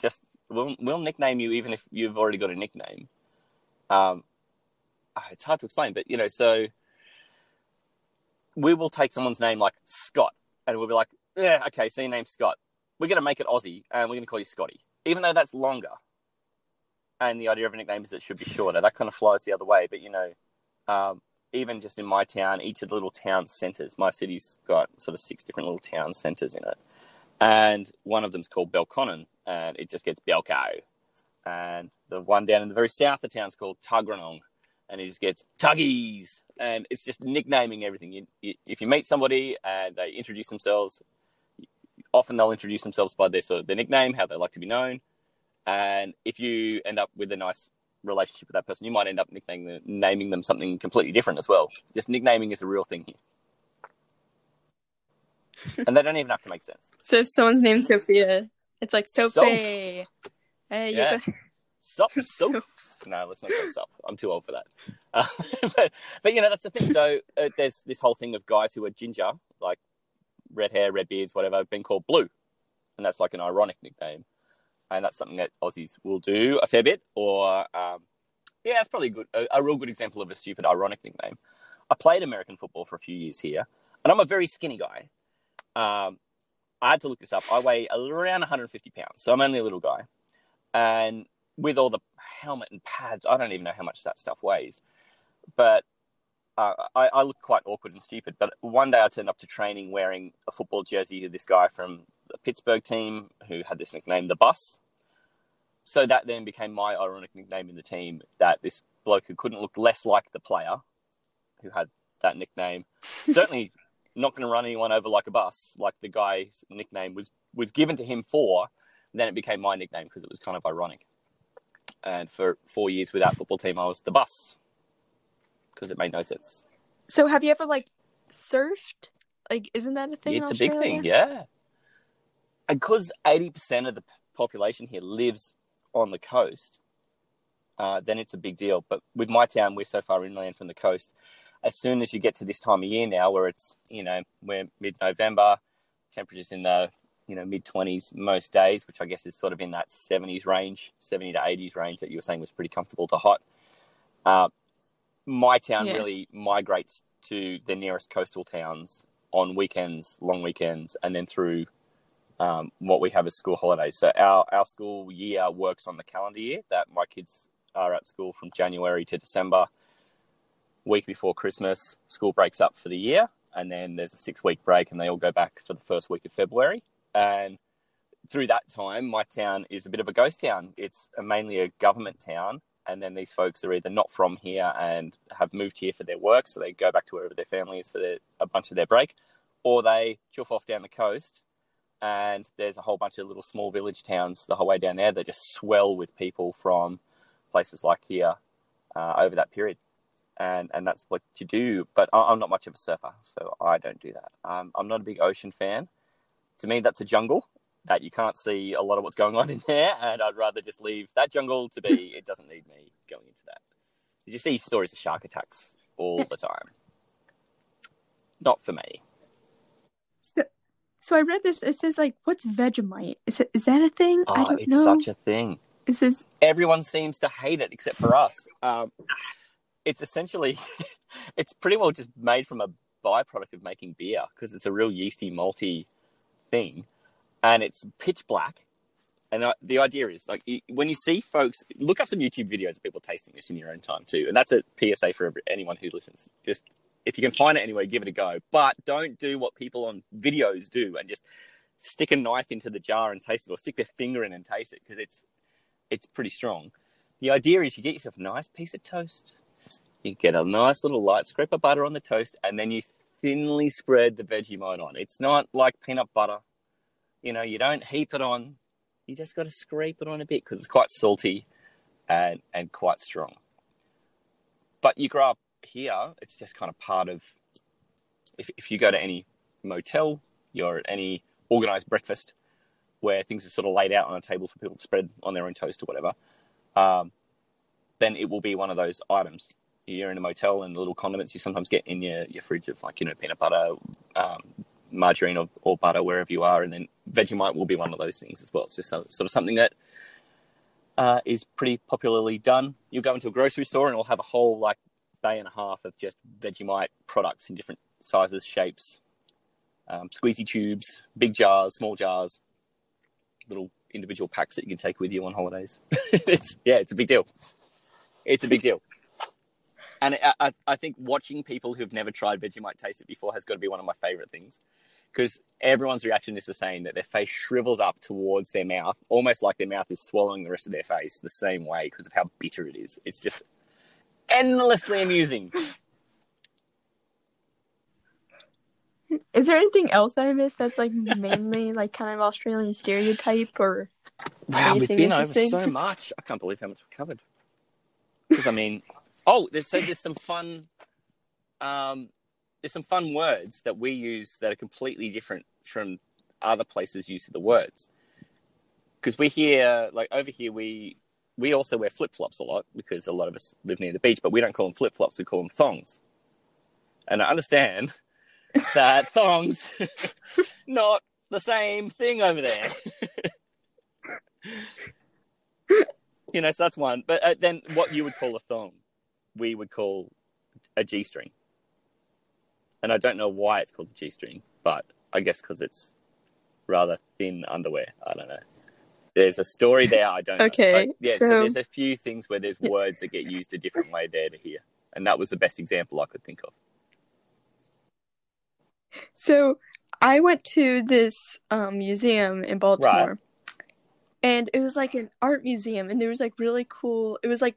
just we'll, we'll nickname you even if you've already got a nickname. Um, ah, it's hard to explain, but you know, so we will take someone's name like Scott, and we'll be like, yeah, okay, so your name's Scott. We're going to make it Aussie, and we're going to call you Scotty, even though that's longer. And the idea of a nickname is it should be shorter. That kind of flies the other way, but you know, um, even just in my town, each of the little town centres, my city's got sort of six different little town centres in it. And one of them's called Belconnen, and it just gets Belco. And the one down in the very south of town's called Tuggeranong, and it just gets Tuggies. And it's just nicknaming everything. You, you, if you meet somebody and they introduce themselves, often they'll introduce themselves by their, sort of, their nickname, how they like to be known. And if you end up with a nice relationship with that person, you might end up nicknaming them, naming them something completely different as well. Just nicknaming is a real thing here. And they don't even have to make sense. So if someone's named Sophia, it's like Soph. Sophie. Hey, you Yeah. sup. No, let's not go. I'm too old for that. Uh, but, but, you know, that's the thing. So uh, there's this whole thing of guys who are ginger, like red hair, red beards, whatever, being called blue. And that's like an ironic nickname. And that's something that Aussies will do a fair bit. Or, um, yeah, it's probably a, good, a, a real good example of a stupid ironic nickname. I played American football for a few years here, and I'm a very skinny guy. Um, I had to look this up. I weigh around 150 pounds, so I'm only a little guy. And with all the helmet and pads, I don't even know how much that stuff weighs. But uh, I, I look quite awkward and stupid. But one day I turned up to training wearing a football jersey to this guy from the Pittsburgh team who had this nickname, the Bus. So that then became my ironic nickname in the team. That this bloke who couldn't look less like the player, who had that nickname, certainly not going to run anyone over like a bus, like the guy's nickname was was given to him for. Then it became my nickname because it was kind of ironic. And for four years with that football team, I was the bus because it made no sense. So have you ever like surfed? Like, isn't that a thing? in it's a big thing, yeah. And because eighty percent of the population here lives on the coast, uh, then it's a big deal. But with my town, we're so far inland from the coast. As soon as you get to this time of year now, where it's you know we're mid-November, temperatures in the you know mid twenties most days, which I guess is sort of in that seventies range, seventy to eighties range that you were saying was pretty comfortable to hot. Uh, my town Yeah. really migrates to the nearest coastal towns on weekends, long weekends, and then through um, what we have as school holidays. So our, our school year works on the calendar year that my kids are at school from January to December. Week before Christmas, school breaks up for the year, and then there's a six week break, and they all go back for the first week of February. And through that time, my town is a bit of a ghost town. It's mainly a government town, and then these folks are either not from here and have moved here for their work, so they go back to wherever their family is for their, a bunch of their break, or they chuff off down the coast, and there's a whole bunch of little small village towns the whole way down there that just swell with people from places like here uh, over that period. And, and that's what you do. But I- I'm not much of a surfer, so I don't do that. Um, I'm not a big ocean fan. To me, that's a jungle that you can't see a lot of what's going on in there, and I'd rather just leave that jungle to be. It doesn't need me going into that. Did you see stories of shark attacks all the time? Not for me. So so I read this. It says like, what's Vegemite? Is it is that a thing? I Oh, don't it's know. such a thing. It says Everyone seems to hate it except for us. Um, it's essentially, it's pretty well just made from a byproduct of making beer because it's a real yeasty, malty thing, and it's pitch black. And the idea is like when you see folks look up some YouTube videos of people tasting this in your own time too, and that's a PSA for anyone who listens. Just if you can find it anywhere, give it a go, but don't do what people on videos do and just stick a knife into the jar and taste it, or stick their finger in and taste it because it's it's pretty strong. The idea is you get yourself a nice piece of toast, you get a nice little light scrape of butter on the toast, and then you thinly spread the Vegemite on. It's not like peanut butter. You know, you don't heap it on. You just got to scrape it on a bit because it's quite salty and, and quite strong. But you grow up here, it's just kind of part of. If, if you go to any motel, you're at any organized breakfast where things are sort of laid out on a table for people to spread on their own toast or whatever, um, then it will be one of those items. You're in a motel and the little condiments you sometimes get in your, your fridge of like, you know, peanut butter, um, margarine or, or butter wherever you are. And then Vegemite will be one of those things as well. It's just so- sort of something that uh, is pretty popularly done. You'll go into a grocery store and it'll have a whole like bay and a half of just Vegemite products in different sizes, shapes, um, squeezy tubes, big jars, small jars, little individual packs that you can take with you on holidays. it's yeah, it's a big deal. It's a big deal. And I, I, I think watching people who've never tried Vegemite taste it before has got to be one of my favorite things. Because everyone's reaction is the same that their face shrivels up towards their mouth, almost like their mouth is swallowing the rest of their face the same way because of how bitter it is. It's just endlessly amusing. Is there anything else I missed that's like mainly like kind of Australian stereotype or Wow, we've been over so much. I can't believe how much we covered. Because I mean, oh, there's so there's some fun, um, there's some fun words that we use that are completely different from other places' use of the words. Because we hear like over here we we also wear flip flops a lot because a lot of us live near the beach, but we don't call them flip flops. We call them thongs. And I understand that thongs not the same thing over there. you know, so that's one. But uh, then what you would call a thong, we would call a G string. And I don't know why it's called a G string, but I guess because it's rather thin underwear. I don't know. There's a story there. I don't Okay, know. But, yeah, so, so- there's a few things where there's words that get used a different way there to here. And that was the best example I could think of. So I went to this um, museum in Baltimore, and it was like an art museum, and there was like really cool. It was like,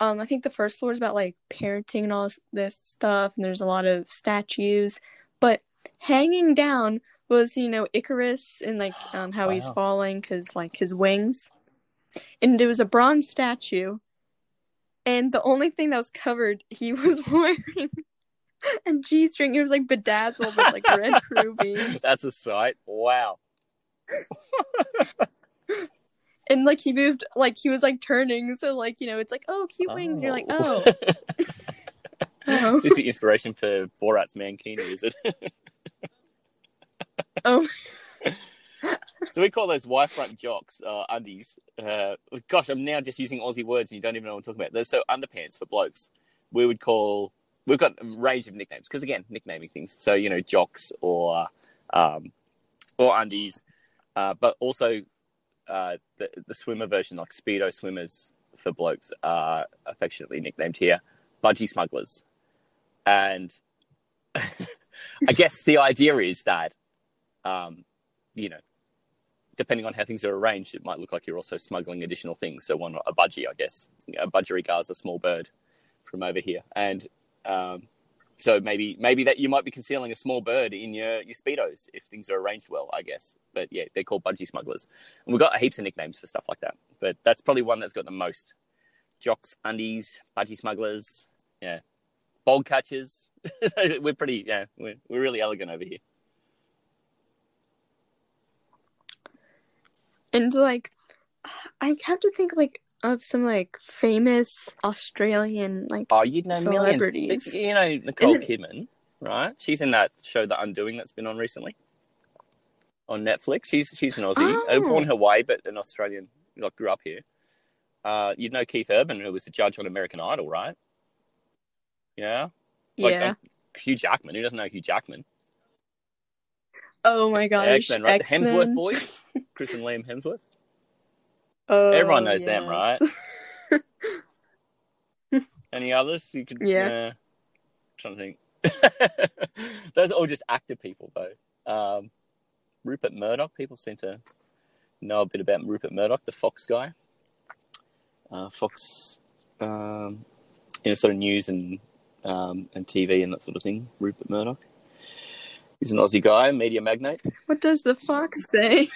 um, I think the first floor is about like parenting and all this, this stuff, and there's a lot of statues. But hanging down was, you know, Icarus and like um, how he's falling because like his wings. and it was a bronze statue, and the only thing that was covered, he was wearing a G string. It was like bedazzled with like red rubies, That's a sight. Wow. And like he moved, like he was like turning, so like you know, it's like oh, cute wings. And you're like oh, oh, Is this the inspiration for Borat's Mankini, is it? oh. so we call those Y front jocks uh, undies. Uh, gosh, I'm now just using Aussie words and you don't even know what I'm talking about. They're so underpants for blokes. We would call, we've got a range of nicknames because again, nicknaming things. So, you know, jocks or, um, or undies, uh, but also uh, the, the swimmer version, like Speedo swimmers for blokes, are affectionately nicknamed here budgie smugglers. And I guess the idea is that, um, you know, depending on how things are arranged, it might look like you're also smuggling additional things. So one, a budgie, I guess. A budgerigar is a small bird from over here, and um, so maybe maybe that you might be concealing a small bird in your your speedos if things are arranged well, I guess. But yeah, they're called budgie smugglers, and we've got heaps of nicknames for stuff like that. But that's probably one that's got the most. Jocks, undies, budgie smugglers, yeah, bog catchers. we're pretty, yeah, we're, we're really elegant over here. And like, I have to think like of some like famous Australian like. Oh, you'd know millions. Celebrities. You know Nicole Isn't Kidman, right? She's in that show, The Undoing, that's been on recently on Netflix. She's she's an Aussie, Oh. born in Hawaii, but an Australian. Like grew up here. Uh, you'd know Keith Urban, who was the judge on American Idol, right? Yeah, like, yeah. um, Hugh Jackman. Who doesn't know Hugh Jackman? oh my gosh. X Men, right? The X-Men. Hemsworth boys, Chris and Liam Hemsworth. Oh, Everyone knows them, right? Any others you could? Yeah. Uh, trying to think. Those are all just actor people, though. Um, Rupert Murdoch. People seem to know a bit about Rupert Murdoch, the Fox guy. Uh, Fox, um, you know, sort of news and um, and TV and that sort of thing. Rupert Murdoch. He's an Aussie guy, media magnate. What does the fox say?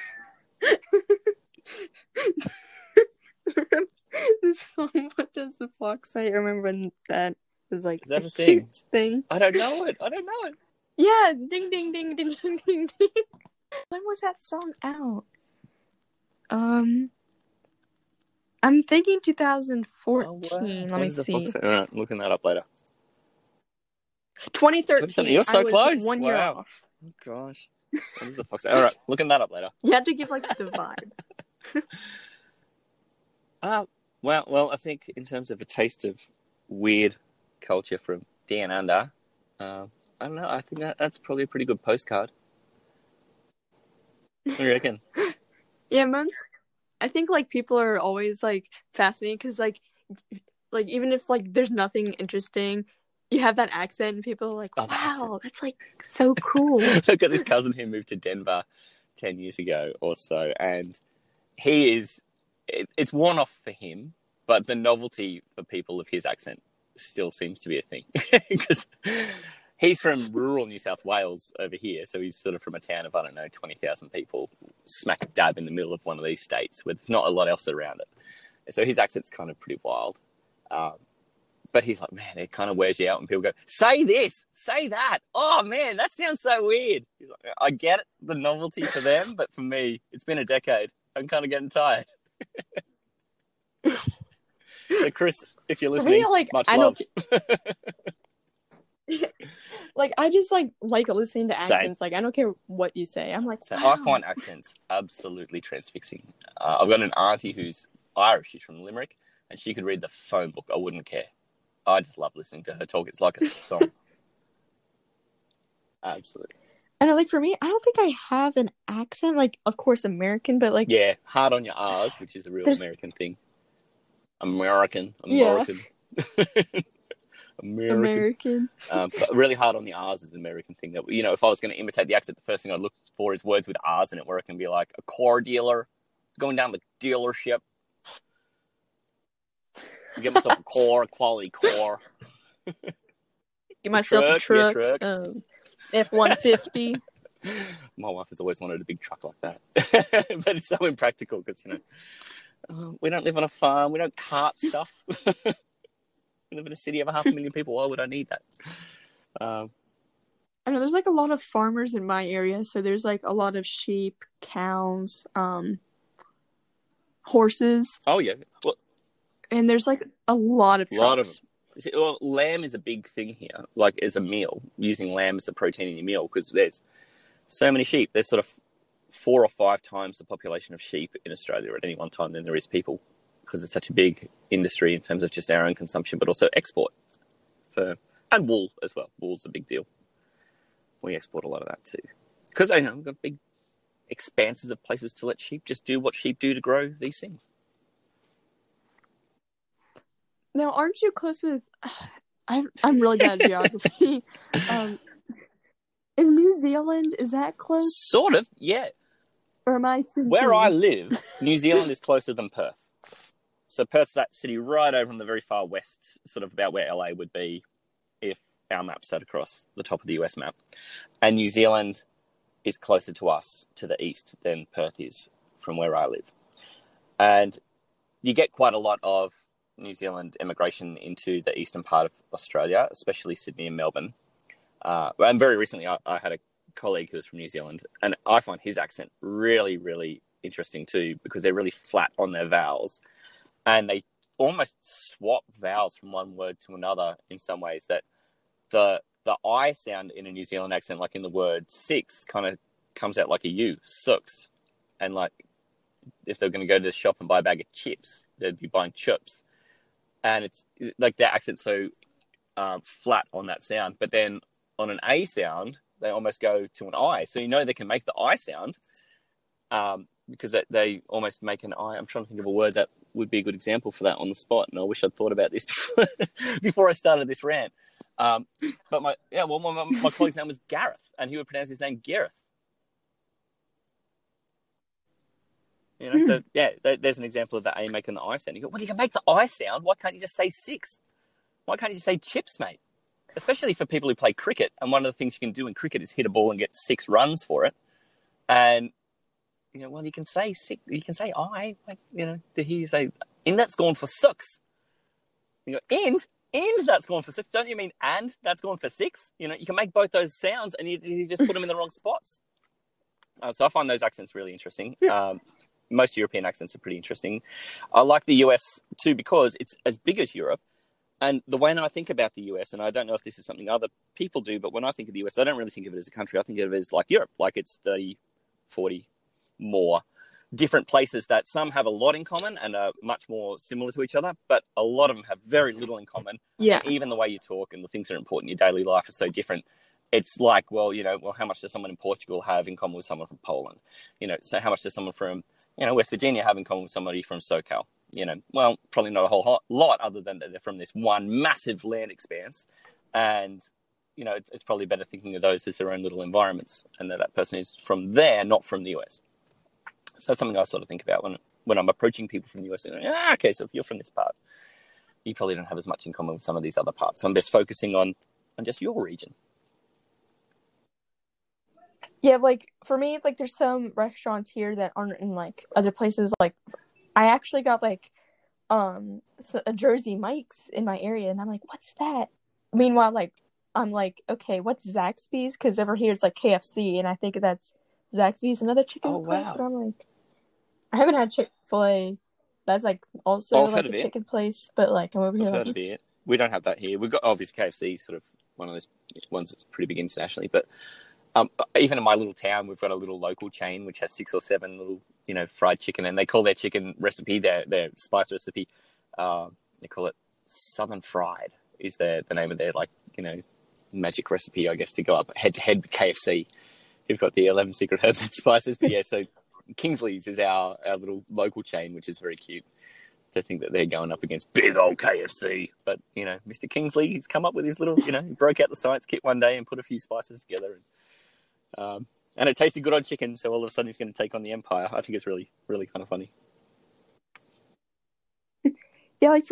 this song, what does the fox say? I remember when that was like Is that a thing? huge thing. I don't know it. I don't know it. Yeah, ding ding ding ding ding ding ding. When was that song out? Um, I'm thinking 2014. Oh, wow. Let What me see. Fox say? All right, looking that up later. 2013. You're so close. One year Wow. off. Oh, gosh. What is the Fox? All right, looking that up later. You had to give like the vibe. Uh, well, well, I think in terms of a taste of weird culture from down under, uh, I don't know. I think that, that's probably a pretty good postcard. What do you reckon? Yeah, most. I think like people are always like fascinated because like, like even if like there's nothing interesting, you have that accent and people are like, Oh, wow, that's like so cool. I've got this cousin who moved to Denver 10 years ago or so, and he is, it, it's worn off for him, but the novelty for people of his accent still seems to be a thing. Because he's from rural New South Wales over here, so he's sort of from a town of, I don't know, 20,000 people, smack dab in the middle of one of these states where there's not a lot else around it. So his accent's kind of pretty wild. Um, but he's like, man, it kind of wears you out and people go, say this, say that. Oh man, that sounds so weird. Like, I get the novelty for them, but for me, it's been a decade. I'm kind of getting tired. so, Chris, if you're listening, me, like, much I love. like I just like like listening to Same. accents. Like I don't care what you say. I'm like, So wow. I find accents absolutely transfixing. Uh, I've got an auntie who's Irish. She's from Limerick, and she could read the phone book. I wouldn't care. I just love listening to her talk. It's like a song. Absolutely. And like for me, I don't think I have an accent. Like of course American, but like Yeah, hard on your R's, which is a real There's- American thing. American, Yeah. American, American. American. Um, really hard on the R's is an American thing. That you know, if I was going to imitate the accent, the first thing I'd look for is words with R's in it, where it can be like a car dealer, going down the dealership, get myself a car, a quality car. Get myself a truck, truck. yeah, Um, F one fifty. My wife has always wanted a big truck like that, but it's so impractical because you know Uh, we don't live on a farm. We don't cart stuff. we live in a city of a half a million people. Why would I need that? Um, I know there's like a lot of farmers in my area, so there's like a lot of sheep, cows, um, horses, oh yeah, well, and there's like a lot of A lot of trucks. Well, lamb is a big thing here, like as a meal, using lamb as the protein in your meal because there's so many sheep. There's sort of four or five times the population of sheep in Australia at any one time than there is people because it's such a big industry in terms of just our own consumption, but also export for and wool as well. Wool's a big deal. We export a lot of that too because I know we've got big expanses of places to let sheep just do what sheep do to grow these things. Now, aren't you close with? I, I'm really bad at geography. um, is New Zealand is that close, Sort of, yeah. or am I thinking? Where I live, New Zealand is closer than Perth. So Perth's that city right over on the very far west, sort of about where LA would be if our map sat across the top of the US map. And New Zealand is closer to us to the east than Perth is from where I live. And you get quite a lot of New Zealand immigration into the eastern part of Australia, especially Sydney and Melbourne. Uh, and very recently, I, I had a colleague who was from New Zealand, and I find his accent really, really interesting too because they're really flat on their vowels, and they almost swap vowels from one word to another in some ways. That the the I sound in a New Zealand accent, like in the word six, kind of comes out like a U, six, and like if they're going to go to the shop and buy a bag of chips, they'd be buying chips, and it's like their accent's so um, flat on that sound, but then on an A sound, they almost go to an I. So you know they can make the I sound um, because they, they almost make an I. I'm trying to think of a word that would be a good example for that on the spot, and I wish I'd thought about this before, before I started this rant. Um, but my yeah, well, my, my colleague's name was Gareth, and he would pronounce his name Gareth. You know, so yeah, there- there's an example of the A making the I sound. You go, well, you can make the I sound. Why can't you just say six? Why can't you just say chips, mate? Especially for people who play cricket. And one of the things you can do in cricket is hit a ball and get six runs for it. And you know, well, you can say six. You can say I. Like you know, to hear you say, "In that's gone for six. You go, "And and that's gone for six. Don't you mean and that's gone for six? You know, you can make both those sounds, and you, you just put them in the wrong spots. Uh, so I find those accents really interesting. Um, most European accents are pretty interesting. I like the US too because it's as big as Europe. And the way I think about the US, and I don't know if this is something other people do, but when I think of the US, I don't really think of it as a country. I think of it as like Europe, like it's 30, 40 more different places that some have a lot in common and are much more similar to each other, but a lot of them have very little in common. Yeah. And even the way you talk and the things that are important in your daily life are so different. It's like, well, you know, well, how much does someone in Portugal have in common with someone from Poland? You know, so how much does someone from, you know, West Virginia have in common with somebody from SoCal? You know, well, probably not a whole lot other than that they're from this one massive land expanse. And, you know, it's, it's probably better thinking of those as their own little environments and that that person is from there, not from the US. So that's something I sort of think about when when I'm approaching people from the US. And, ah, okay, so if you're from this part, you probably don't have as much in common with some of these other parts. So I'm just focusing on on just your region. Yeah, like for me, like there's some restaurants here that aren't in like other places. Like I actually got like um a Jersey Mike's in my area, and I'm like, what's that? Meanwhile, like I'm like, okay, what's Zaxby's? Because over here it's like KFC, and I think that's Zaxby's another chicken Oh, place. wow. But I'm like, I haven't had Chick Fil A. That's like also Oh, I've like a it. chicken place, but like I'm over here like, of it. We don't have that here. We've got obviously KFC, sort of one of those ones that's pretty big internationally. But um, even in my little town, we've got a little local chain which has six or seven little, you know, fried chicken, and they call their chicken recipe their their spice recipe. Um, they call it Southern Fried. Is their the name of their like you know magic recipe, I guess, to go up head to head with KFC. You've got the eleven secret herbs and spices, but yeah, so Kingsley's is our our little local chain, which is very cute to think that they're going up against big old KFC. But you know, Mr. Kingsley, he's come up with his little, you know, he broke out the science kit one day and put a few spices together, and um, and it tasted good on chicken. So all of a sudden, he's going to take on the empire. I think it's really, really kind of funny. yeah, like for